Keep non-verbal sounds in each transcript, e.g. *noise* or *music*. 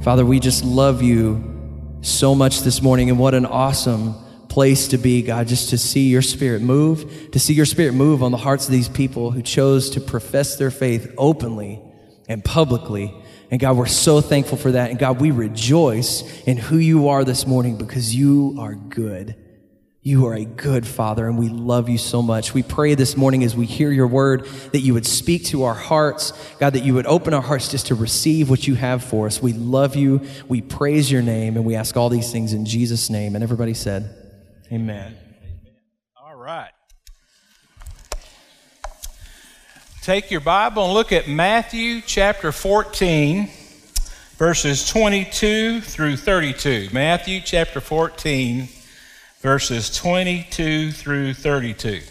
Father, we just love you so much this morning, and what an awesome place to be, God, just to see your spirit move, to see your spirit move on the hearts of these people who chose to profess their faith openly and publicly. And God, we're so thankful for that. And God, we rejoice in who you are this morning because you are good. You are a good father, and we love you so much. We pray this morning as we hear your word that you would speak to our hearts. God, that you would open our hearts just to receive what you have for us. We love you. We praise your name, and we ask all these things in Jesus' name. And everybody said, Amen. All right. Take your Bible and look at Matthew chapter 14, verses 22 through 32. Matthew chapter 14 verses 22 through 32.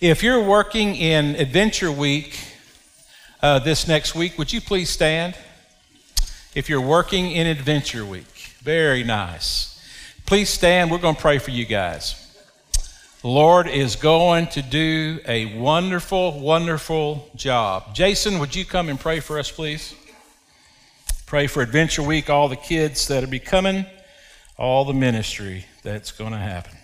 If you're working in Adventure Week uh, this next week, would you please stand? If you're working in Adventure Week, very nice. Please stand. We're going to pray for you guys. The Lord is going to do a wonderful, wonderful job. Jason, would you come and pray for us, please? Pray for Adventure Week, all the kids that will be coming all the ministry that's going to happen.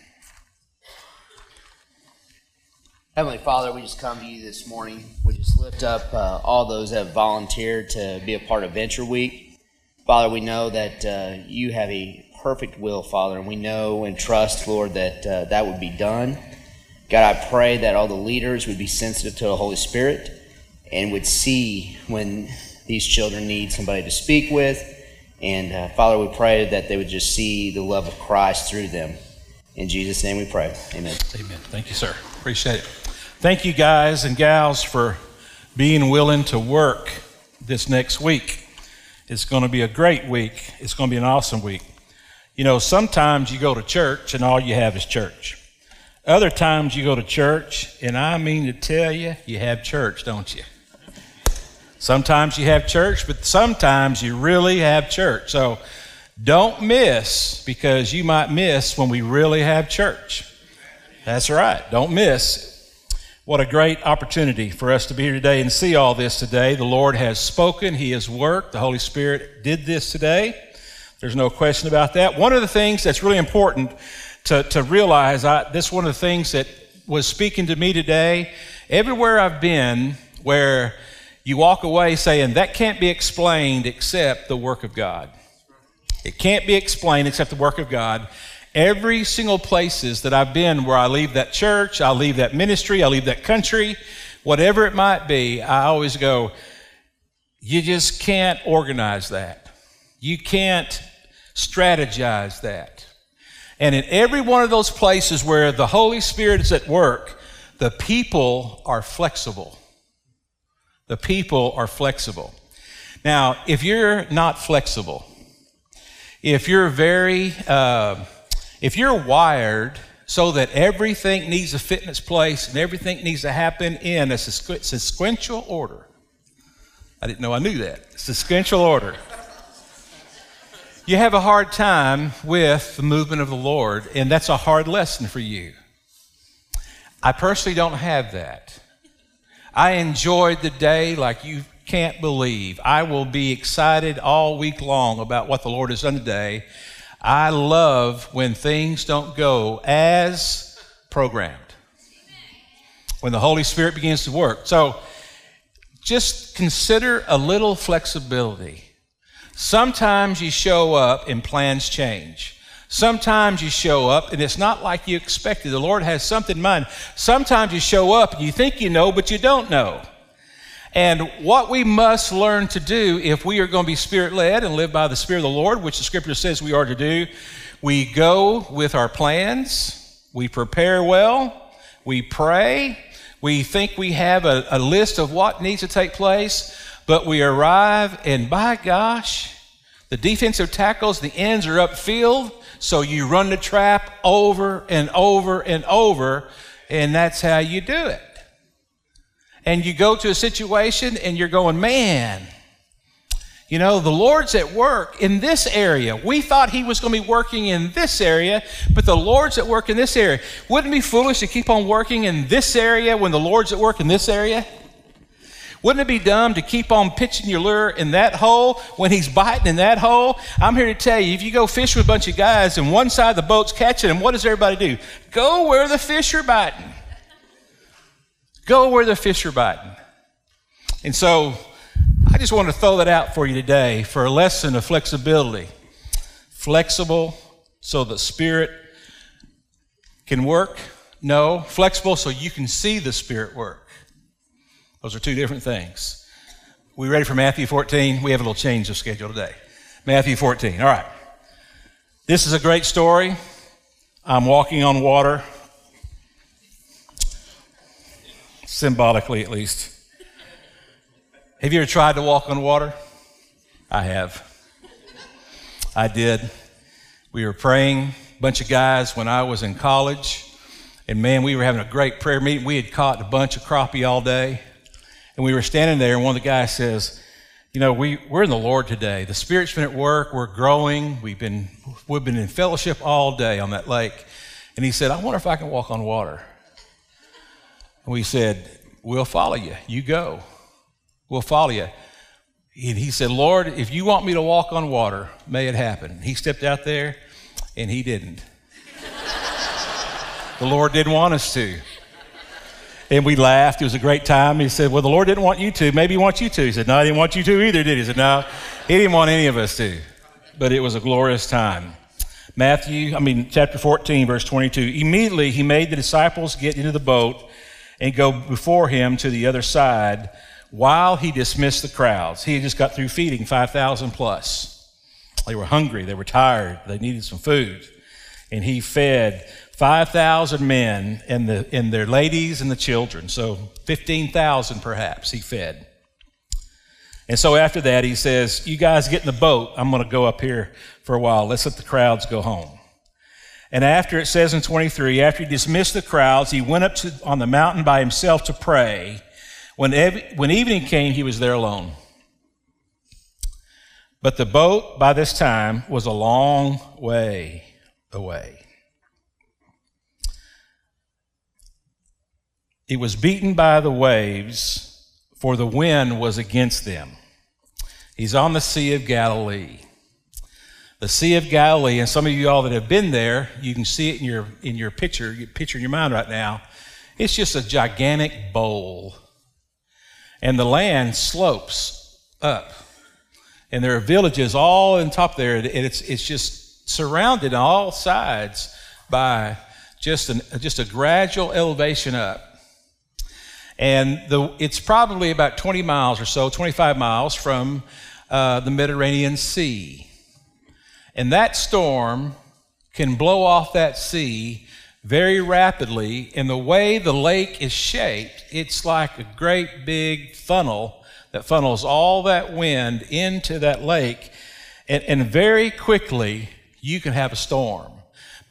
Heavenly Father, we just come to you this morning. We just lift up uh, all those that have volunteered to be a part of Venture Week. Father, we know that uh, you have a perfect will, Father, and we know and trust, Lord, that uh, that would be done. God, I pray that all the leaders would be sensitive to the Holy Spirit and would see when these children need somebody to speak with and uh, Father, we pray that they would just see the love of Christ through them. In Jesus' name we pray. Amen. Amen. Thank you, sir. Appreciate it. Thank you, guys and gals, for being willing to work this next week. It's going to be a great week. It's going to be an awesome week. You know, sometimes you go to church and all you have is church. Other times you go to church, and I mean to tell you, you have church, don't you? Sometimes you have church, but sometimes you really have church. So don't miss because you might miss when we really have church. That's right. Don't miss. What a great opportunity for us to be here today and see all this today. The Lord has spoken, He has worked, the Holy Spirit did this today. There's no question about that. One of the things that's really important to, to realize, I, this is one of the things that was speaking to me today. Everywhere I've been where you walk away saying that can't be explained except the work of God. It can't be explained except the work of God. Every single places that I've been where I leave that church, I leave that ministry, I leave that country, whatever it might be, I always go, you just can't organize that. You can't strategize that. And in every one of those places where the Holy Spirit is at work, the people are flexible. The people are flexible. Now, if you're not flexible, if you're very, uh, if you're wired so that everything needs to fit in its place and everything needs to happen in a sequential order, I didn't know I knew that. Sequential order. You have a hard time with the movement of the Lord, and that's a hard lesson for you. I personally don't have that. I enjoyed the day like you can't believe. I will be excited all week long about what the Lord has done today. I love when things don't go as programmed, when the Holy Spirit begins to work. So just consider a little flexibility. Sometimes you show up and plans change. Sometimes you show up and it's not like you expected. The Lord has something in mind. Sometimes you show up and you think you know, but you don't know. And what we must learn to do if we are going to be spirit led and live by the Spirit of the Lord, which the scripture says we are to do, we go with our plans, we prepare well, we pray, we think we have a, a list of what needs to take place, but we arrive and by gosh, the defensive tackles, the ends are upfield so you run the trap over and over and over, and that's how you do it. And you go to a situation and you're going, man, you know, the Lord's at work in this area. We thought He was going to be working in this area, but the Lord's at work in this area. Wouldn't it be foolish to keep on working in this area when the Lord's at work in this area? Wouldn't it be dumb to keep on pitching your lure in that hole when he's biting in that hole? I'm here to tell you if you go fish with a bunch of guys and one side of the boat's catching them, what does everybody do? Go where the fish are biting. Go where the fish are biting. And so I just want to throw that out for you today for a lesson of flexibility. Flexible so the Spirit can work? No. Flexible so you can see the Spirit work. Those are two different things. We ready for Matthew 14? We have a little change of schedule today. Matthew 14. All right. This is a great story. I'm walking on water, symbolically at least. Have you ever tried to walk on water? I have. I did. We were praying, a bunch of guys when I was in college, and man, we were having a great prayer meeting. We had caught a bunch of crappie all day. And we were standing there, and one of the guys says, You know, we, we're in the Lord today. The Spirit's been at work. We're growing. We've been, we've been in fellowship all day on that lake. And he said, I wonder if I can walk on water. And we said, We'll follow you. You go. We'll follow you. And he said, Lord, if you want me to walk on water, may it happen. He stepped out there, and he didn't. *laughs* the Lord didn't want us to. And we laughed. It was a great time. He said, Well, the Lord didn't want you to. Maybe he wants you to. He said, No, I didn't want you to either, did he? He said, No, he didn't want any of us to. But it was a glorious time. Matthew, I mean, chapter 14, verse 22. Immediately he made the disciples get into the boat and go before him to the other side while he dismissed the crowds. He had just got through feeding 5,000 plus. They were hungry, they were tired, they needed some food. And he fed 5,000 men and, the, and their ladies and the children. So 15,000 perhaps he fed. And so after that, he says, You guys get in the boat. I'm going to go up here for a while. Let's let the crowds go home. And after it says in 23, after he dismissed the crowds, he went up to, on the mountain by himself to pray. When, ev- when evening came, he was there alone. But the boat by this time was a long way away. It was beaten by the waves, for the wind was against them. He's on the Sea of Galilee. The Sea of Galilee, and some of you all that have been there, you can see it in your in your picture, your picture in your mind right now. It's just a gigantic bowl. And the land slopes up. And there are villages all on top there, and it's it's just surrounded on all sides by just an just a gradual elevation up. And the, it's probably about 20 miles or so, 25 miles from uh, the Mediterranean Sea. And that storm can blow off that sea very rapidly. And the way the lake is shaped, it's like a great big funnel that funnels all that wind into that lake. And, and very quickly, you can have a storm.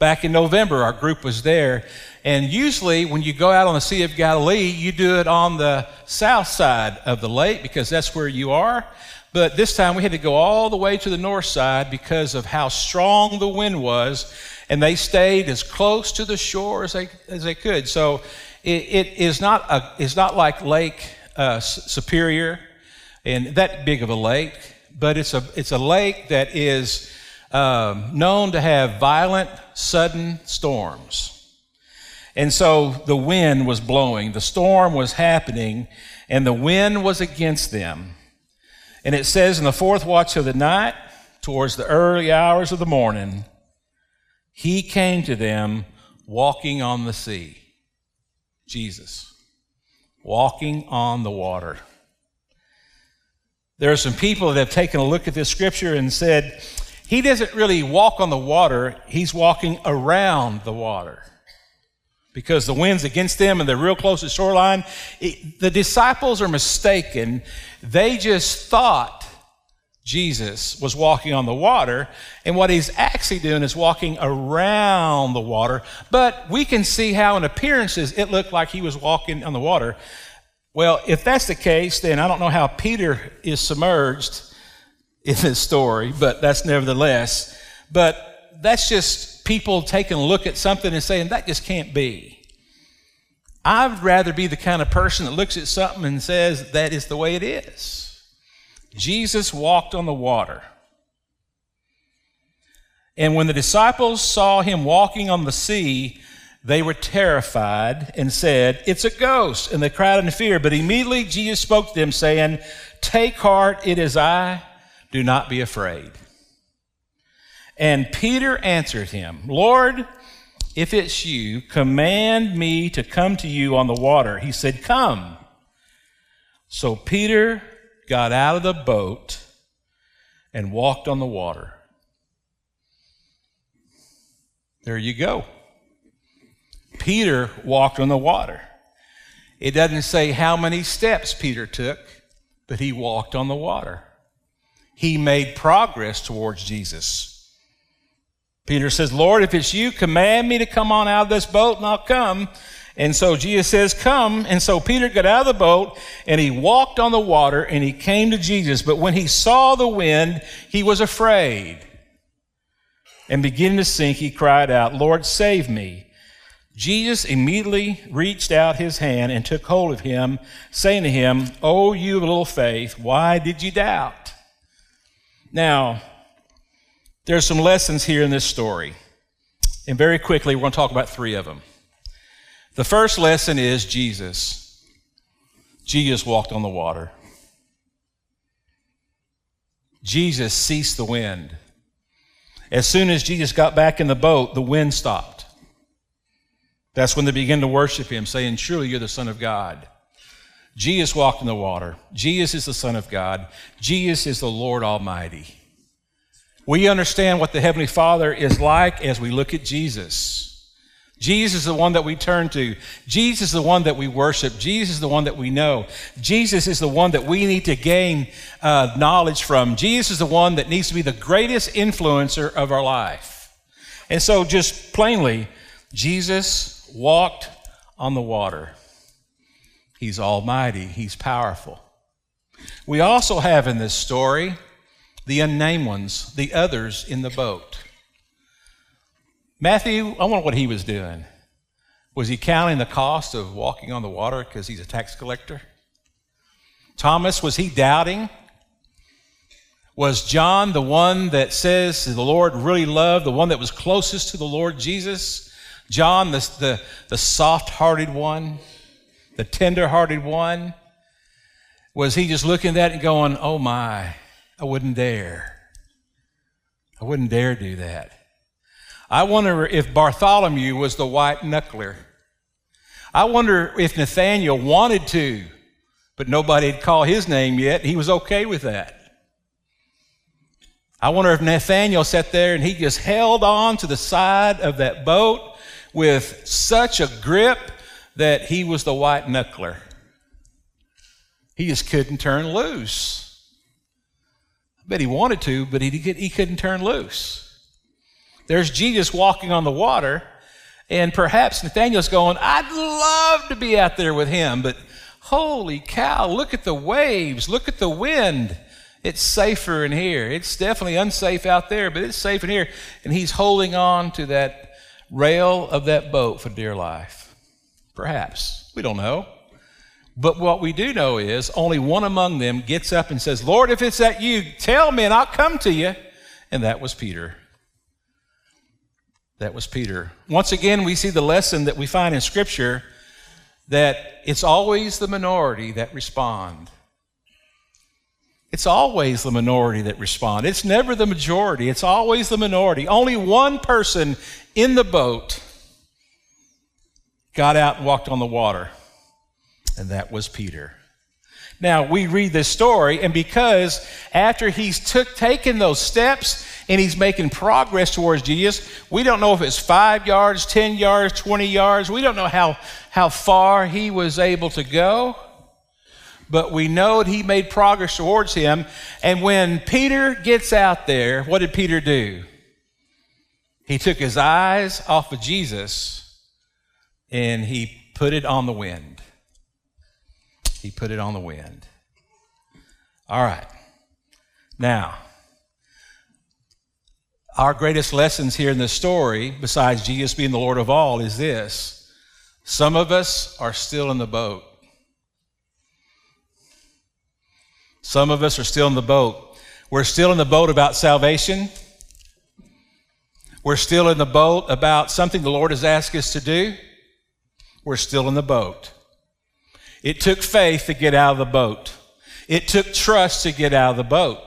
Back in November, our group was there, and usually when you go out on the Sea of Galilee, you do it on the south side of the lake because that's where you are. But this time we had to go all the way to the north side because of how strong the wind was, and they stayed as close to the shore as they, as they could. So it, it is not, a, it's not like Lake uh, Superior and that big of a lake, but it's a, it's a lake that is um, known to have violent, sudden storms. And so the wind was blowing, the storm was happening, and the wind was against them. And it says in the fourth watch of the night, towards the early hours of the morning, he came to them walking on the sea. Jesus, walking on the water. There are some people that have taken a look at this scripture and said, he doesn't really walk on the water, he's walking around the water. Because the wind's against them and they're real close to shoreline. It, the disciples are mistaken. They just thought Jesus was walking on the water, and what he's actually doing is walking around the water. But we can see how, in appearances, it looked like he was walking on the water. Well, if that's the case, then I don't know how Peter is submerged in this story, but that's nevertheless. But that's just people taking a look at something and saying, that just can't be. I'd rather be the kind of person that looks at something and says, that is the way it is. Jesus walked on the water. And when the disciples saw him walking on the sea, they were terrified and said, It's a ghost. And they cried in fear. But immediately Jesus spoke to them, saying, Take heart, it is I. Do not be afraid. And Peter answered him, Lord, if it's you, command me to come to you on the water. He said, Come. So Peter got out of the boat and walked on the water. There you go. Peter walked on the water. It doesn't say how many steps Peter took, but he walked on the water. He made progress towards Jesus. Peter says, Lord, if it's you, command me to come on out of this boat and I'll come. And so Jesus says, Come. And so Peter got out of the boat and he walked on the water and he came to Jesus. But when he saw the wind, he was afraid. And beginning to sink, he cried out, Lord, save me. Jesus immediately reached out his hand and took hold of him, saying to him, Oh, you of little faith, why did you doubt? Now, there's some lessons here in this story. And very quickly, we're going to talk about three of them. The first lesson is Jesus. Jesus walked on the water. Jesus ceased the wind. As soon as Jesus got back in the boat, the wind stopped. That's when they began to worship him, saying, Surely you're the Son of God. Jesus walked in the water. Jesus is the Son of God. Jesus is the Lord Almighty. We understand what the Heavenly Father is like as we look at Jesus. Jesus is the one that we turn to. Jesus is the one that we worship. Jesus is the one that we know. Jesus is the one that we need to gain uh, knowledge from. Jesus is the one that needs to be the greatest influencer of our life. And so, just plainly, Jesus walked on the water. He's almighty, He's powerful. We also have in this story the unnamed ones, the others in the boat. Matthew, I wonder what he was doing. Was he counting the cost of walking on the water because he's a tax collector? Thomas, was he doubting? Was John the one that says the Lord really loved, the one that was closest to the Lord Jesus? John, the, the, the soft hearted one, the tender hearted one? Was he just looking at that and going, oh my, I wouldn't dare. I wouldn't dare do that. I wonder if Bartholomew was the white knuckler. I wonder if Nathaniel wanted to, but nobody had called his name yet. He was okay with that. I wonder if Nathaniel sat there and he just held on to the side of that boat with such a grip that he was the white knuckler. He just couldn't turn loose. I bet he wanted to, but he, he couldn't turn loose. There's Jesus walking on the water, and perhaps Nathaniel's going, I'd love to be out there with him, but holy cow, look at the waves, look at the wind. It's safer in here. It's definitely unsafe out there, but it's safe in here. And he's holding on to that rail of that boat for dear life. Perhaps. We don't know. But what we do know is only one among them gets up and says, Lord, if it's that you, tell me and I'll come to you. And that was Peter. That was Peter. Once again, we see the lesson that we find in Scripture that it's always the minority that respond. It's always the minority that respond. It's never the majority. It's always the minority. Only one person in the boat got out and walked on the water and that was Peter. Now we read this story, and because after he's took taken those steps and he's making progress towards Jesus, we don't know if it's five yards, ten yards, twenty yards. We don't know how how far he was able to go, but we know that he made progress towards him. And when Peter gets out there, what did Peter do? He took his eyes off of Jesus and he put it on the wind. He put it on the wind. All right. Now, our greatest lessons here in this story, besides Jesus being the Lord of all, is this Some of us are still in the boat. Some of us are still in the boat. We're still in the boat about salvation. We're still in the boat about something the Lord has asked us to do. We're still in the boat. It took faith to get out of the boat. It took trust to get out of the boat.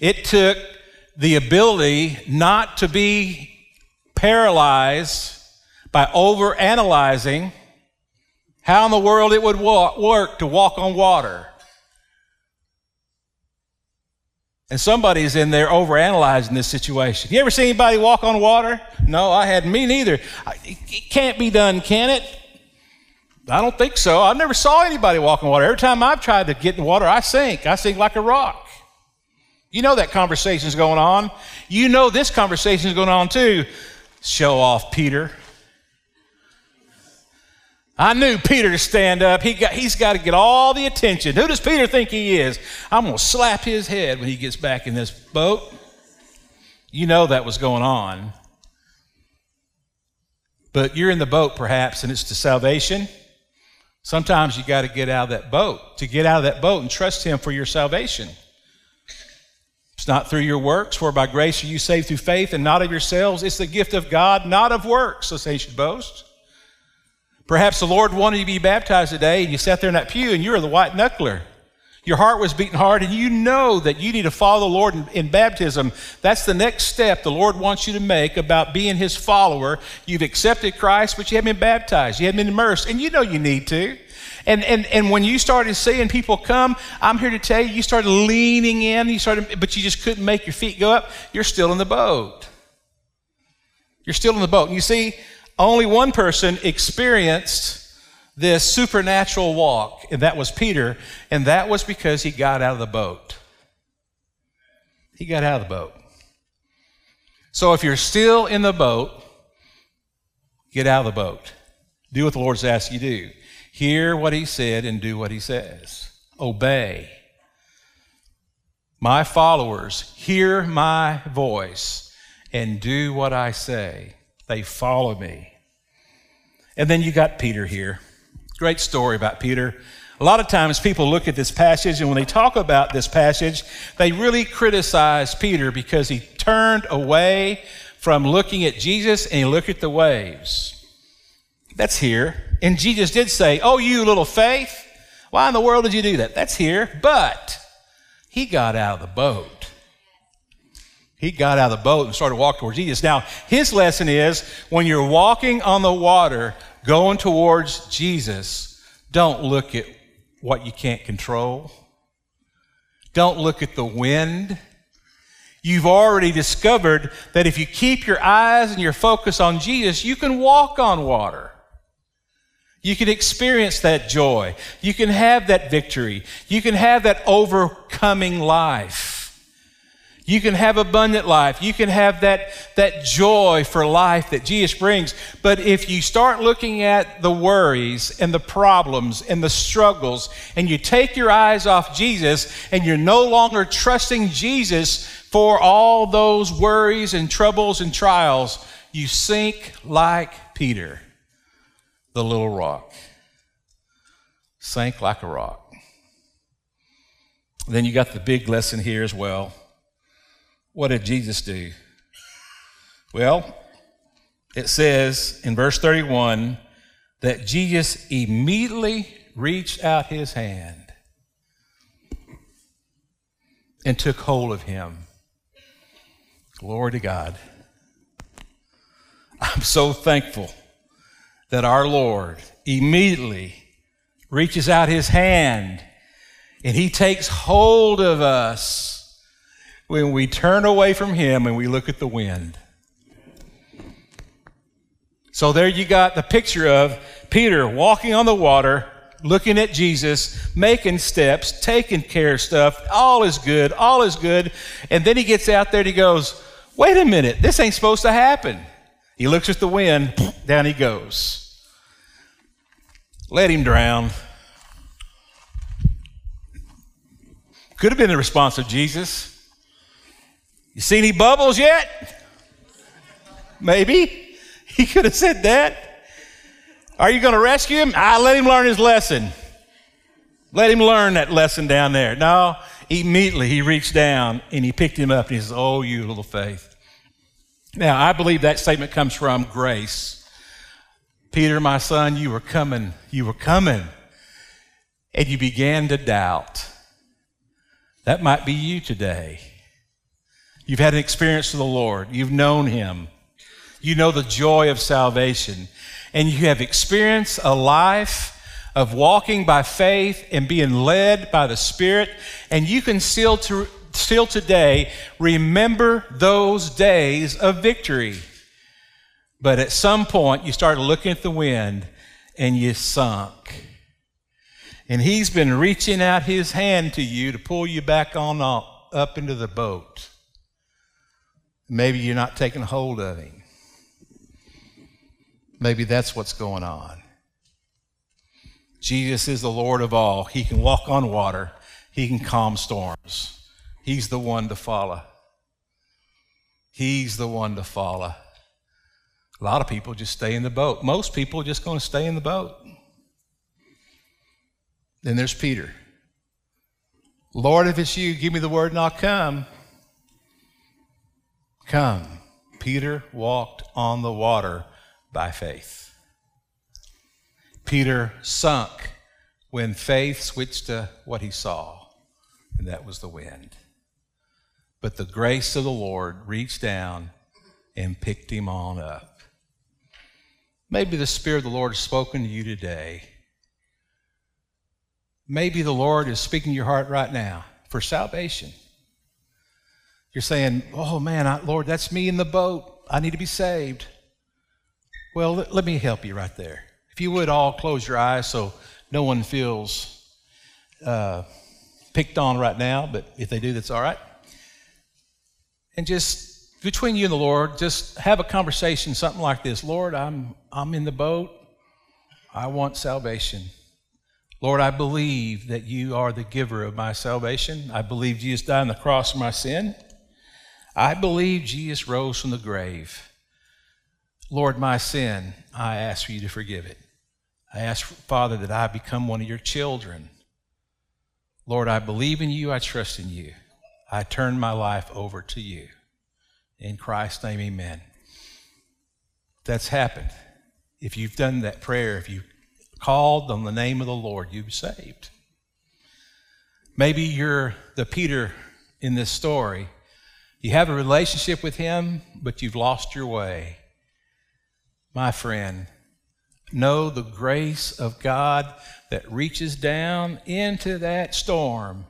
It took the ability not to be paralyzed by over analyzing how in the world it would walk, work to walk on water. And somebody's in there overanalyzing this situation. You ever seen anybody walk on water? No, I hadn't. Me neither. It can't be done, can it? I don't think so. I never saw anybody walk on water. Every time I've tried to get in water, I sink. I sink like a rock. You know that conversation's going on. You know this conversation's going on too. Show off, Peter. I knew Peter to stand up. He got, he's got to get all the attention. Who does Peter think he is? I'm going to slap his head when he gets back in this boat. You know that was going on. But you're in the boat, perhaps, and it's to salvation. Sometimes you got to get out of that boat. To get out of that boat and trust Him for your salvation. It's not through your works, for by grace are you saved through faith and not of yourselves. It's the gift of God, not of works, so say you should boast. Perhaps the Lord wanted you to be baptized today, and you sat there in that pew and you were the white knuckler. Your heart was beating hard, and you know that you need to follow the Lord in, in, baptism. That's the next step the Lord wants you to make about being His follower. You've accepted Christ, but you haven't been baptized, you haven't been immersed, and you know you need to. And, and, and when you started seeing people come, I'm here to tell you, you started leaning in, you started, but you just couldn't make your feet go up. You're still in the boat. You're still in the boat. And you see, only one person experienced this supernatural walk, and that was Peter, and that was because he got out of the boat. He got out of the boat. So if you're still in the boat, get out of the boat. Do what the Lord's asked you to do. Hear what he said and do what he says. Obey. My followers hear my voice and do what I say. They follow me. And then you got Peter here. Great story about Peter. A lot of times people look at this passage, and when they talk about this passage, they really criticize Peter because he turned away from looking at Jesus and he looked at the waves. That's here. And Jesus did say, Oh, you little faith, why in the world did you do that? That's here. But he got out of the boat he got out of the boat and started walking towards Jesus. Now, his lesson is when you're walking on the water going towards Jesus, don't look at what you can't control. Don't look at the wind. You've already discovered that if you keep your eyes and your focus on Jesus, you can walk on water. You can experience that joy. You can have that victory. You can have that overcoming life. You can have abundant life. You can have that, that joy for life that Jesus brings. But if you start looking at the worries and the problems and the struggles, and you take your eyes off Jesus and you're no longer trusting Jesus for all those worries and troubles and trials, you sink like Peter, the little rock. Sank like a rock. Then you got the big lesson here as well what did Jesus do? Well, it says in verse 31 that Jesus immediately reached out his hand and took hold of him. Glory to God. I'm so thankful that our Lord immediately reaches out his hand and he takes hold of us when we turn away from Him and we look at the wind. So there you got the picture of Peter walking on the water, looking at Jesus, making steps, taking care of stuff. All is good, all is good. And then he gets out there and he goes, Wait a minute, this ain't supposed to happen. He looks at the wind, down he goes. Let him drown. Could have been the response of Jesus. You see any bubbles yet? Maybe. He could have said that. Are you going to rescue him? I let him learn his lesson. Let him learn that lesson down there. No, immediately he reached down and he picked him up and he says, Oh, you little faith. Now, I believe that statement comes from grace. Peter, my son, you were coming, you were coming, and you began to doubt. That might be you today. You've had an experience with the Lord, you've known Him, you know the joy of salvation, and you have experienced a life of walking by faith and being led by the Spirit, and you can still, to, still today remember those days of victory. But at some point, you started looking at the wind and you sunk. And He's been reaching out His hand to you to pull you back on up into the boat. Maybe you're not taking hold of Him. Maybe that's what's going on. Jesus is the Lord of all. He can walk on water, He can calm storms. He's the one to follow. He's the one to follow. A lot of people just stay in the boat. Most people are just going to stay in the boat. Then there's Peter. Lord, if it's you, give me the word and I'll come. Come. Peter walked on the water by faith. Peter sunk when faith switched to what he saw, and that was the wind. But the grace of the Lord reached down and picked him on up. Maybe the Spirit of the Lord has spoken to you today. Maybe the Lord is speaking to your heart right now for salvation. You're saying, Oh man, I, Lord, that's me in the boat. I need to be saved. Well, let, let me help you right there. If you would all close your eyes so no one feels uh, picked on right now, but if they do, that's all right. And just between you and the Lord, just have a conversation, something like this Lord, I'm, I'm in the boat. I want salvation. Lord, I believe that you are the giver of my salvation. I believe Jesus died on the cross for my sin. I believe Jesus rose from the grave. Lord, my sin, I ask for you to forgive it. I ask, Father, that I become one of your children. Lord, I believe in you. I trust in you. I turn my life over to you. In Christ's name, amen. That's happened. If you've done that prayer, if you called on the name of the Lord, you've saved. Maybe you're the Peter in this story. You have a relationship with him, but you've lost your way my friend, know the grace of God that reaches down into that storm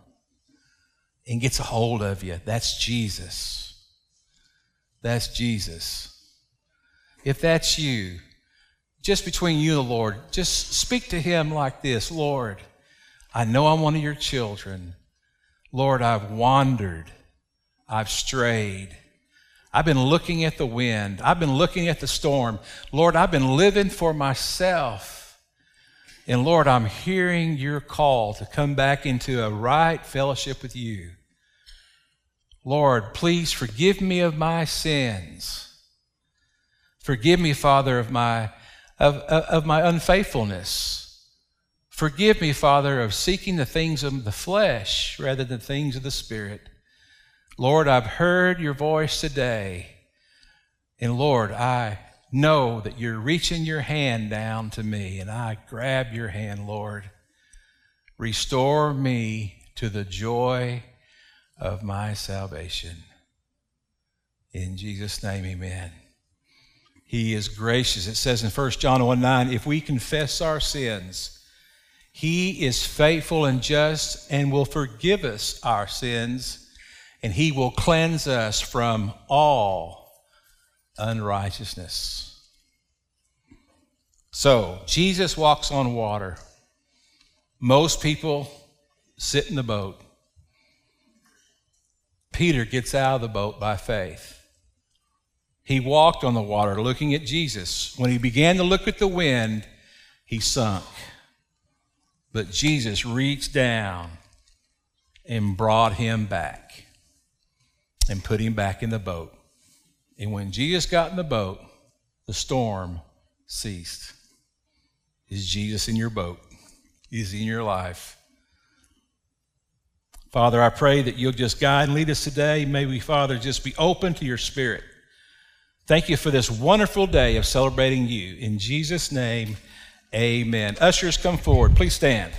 and gets a hold of you. That's Jesus. That's Jesus. If that's you, just between you and the Lord, just speak to Him like this Lord, I know I'm one of your children. Lord, I've wandered, I've strayed. I've been looking at the wind. I've been looking at the storm. Lord, I've been living for myself. And Lord, I'm hearing your call to come back into a right fellowship with you. Lord, please forgive me of my sins. Forgive me, Father, of my, of, of my unfaithfulness. Forgive me, Father, of seeking the things of the flesh rather than things of the Spirit. Lord, I've heard your voice today. And Lord, I know that you're reaching your hand down to me, and I grab your hand, Lord. Restore me to the joy of my salvation. In Jesus' name, amen. He is gracious. It says in 1 John 1 9, if we confess our sins, he is faithful and just and will forgive us our sins and he will cleanse us from all unrighteousness. So, Jesus walks on water. Most people sit in the boat. Peter gets out of the boat by faith. He walked on the water looking at Jesus. When he began to look at the wind, he sunk. But Jesus reached down and brought him back and put him back in the boat. And when Jesus got in the boat, the storm ceased. Is Jesus in your boat? Is he in your life? Father, I pray that you'll just guide and lead us today. May we, Father, just be open to your spirit. Thank you for this wonderful day of celebrating you. In Jesus' name, amen. Ushers, come forward. Please stand.